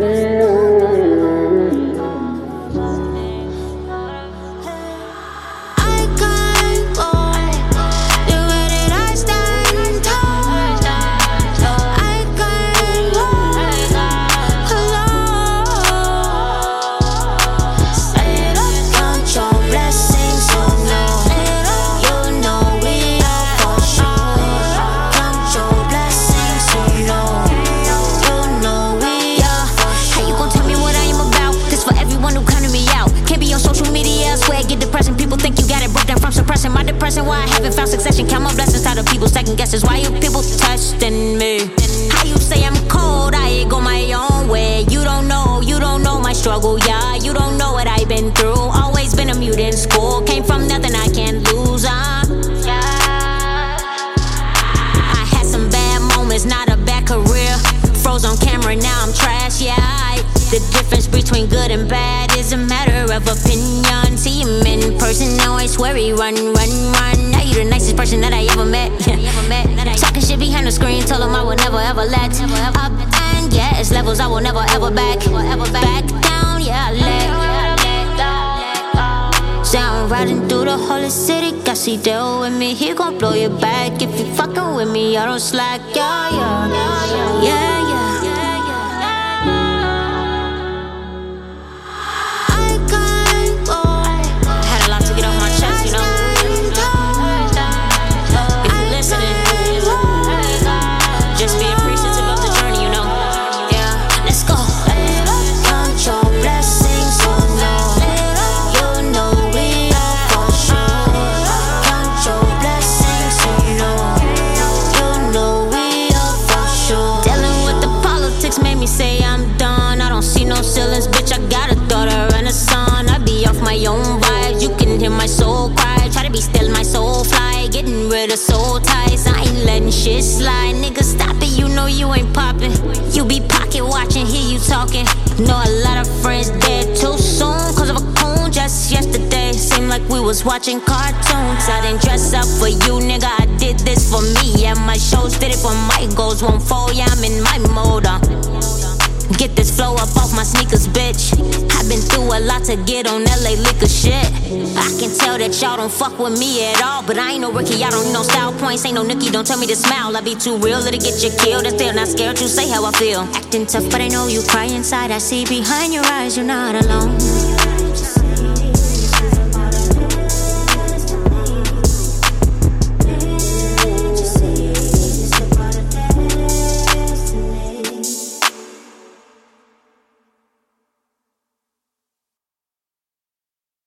Yeah. me out. Can't be on social media, swear get depression. People think you got it broke down from suppressing my depression. Why I haven't found succession? Count my blessings, out of people second guesses. Why you people testing me? How you say I'm cold? I go my own way. You don't know, you don't know my struggle, yeah. You don't know what I've been through. Always been a mute in school. Came from nothing, I can't lose. i yeah. I had some bad moments, not a bad career. Froze on camera, now I'm trash, yeah. The difference between good and bad is a matter of opinion. See him in person, always swear he run, run, run. Now you the nicest person that I ever met. Talking shit behind the screen, tell him I will never ever let up. And yeah, it's levels I will never ever back. Back down, yeah, I let. So I'm riding through the whole city, got C deal with me. He gon' blow your back if you fucking with me. I don't slack, yeah, yeah, yeah. yeah. bitch. I got a daughter and a son. I be off my own vibes. You can hear my soul cry. Try to be still, my soul fly. Getting rid of soul ties. I ain't letting shit slide. Nigga, stop it. You know you ain't popping. You be pocket watching, hear you talking. Know a lot of friends dead too soon. Cause of a coon just yesterday. Seemed like we was watching cartoons. I didn't dress up for you, nigga. I did this for me. And yeah, my shows did it for my goals. Won't fall, yeah, I'm in my mode. Uh. Get this flow up off my sneakers, bitch. I've been through a lot to get on LA liquor shit. I can tell that y'all don't fuck with me at all, but I ain't no rookie. I don't need no style points, ain't no nookie. Don't tell me to smile. I be too real, it'll get you killed. And still not scared to say how I feel. Acting tough, but I know you cry inside. I see behind your eyes, you're not alone.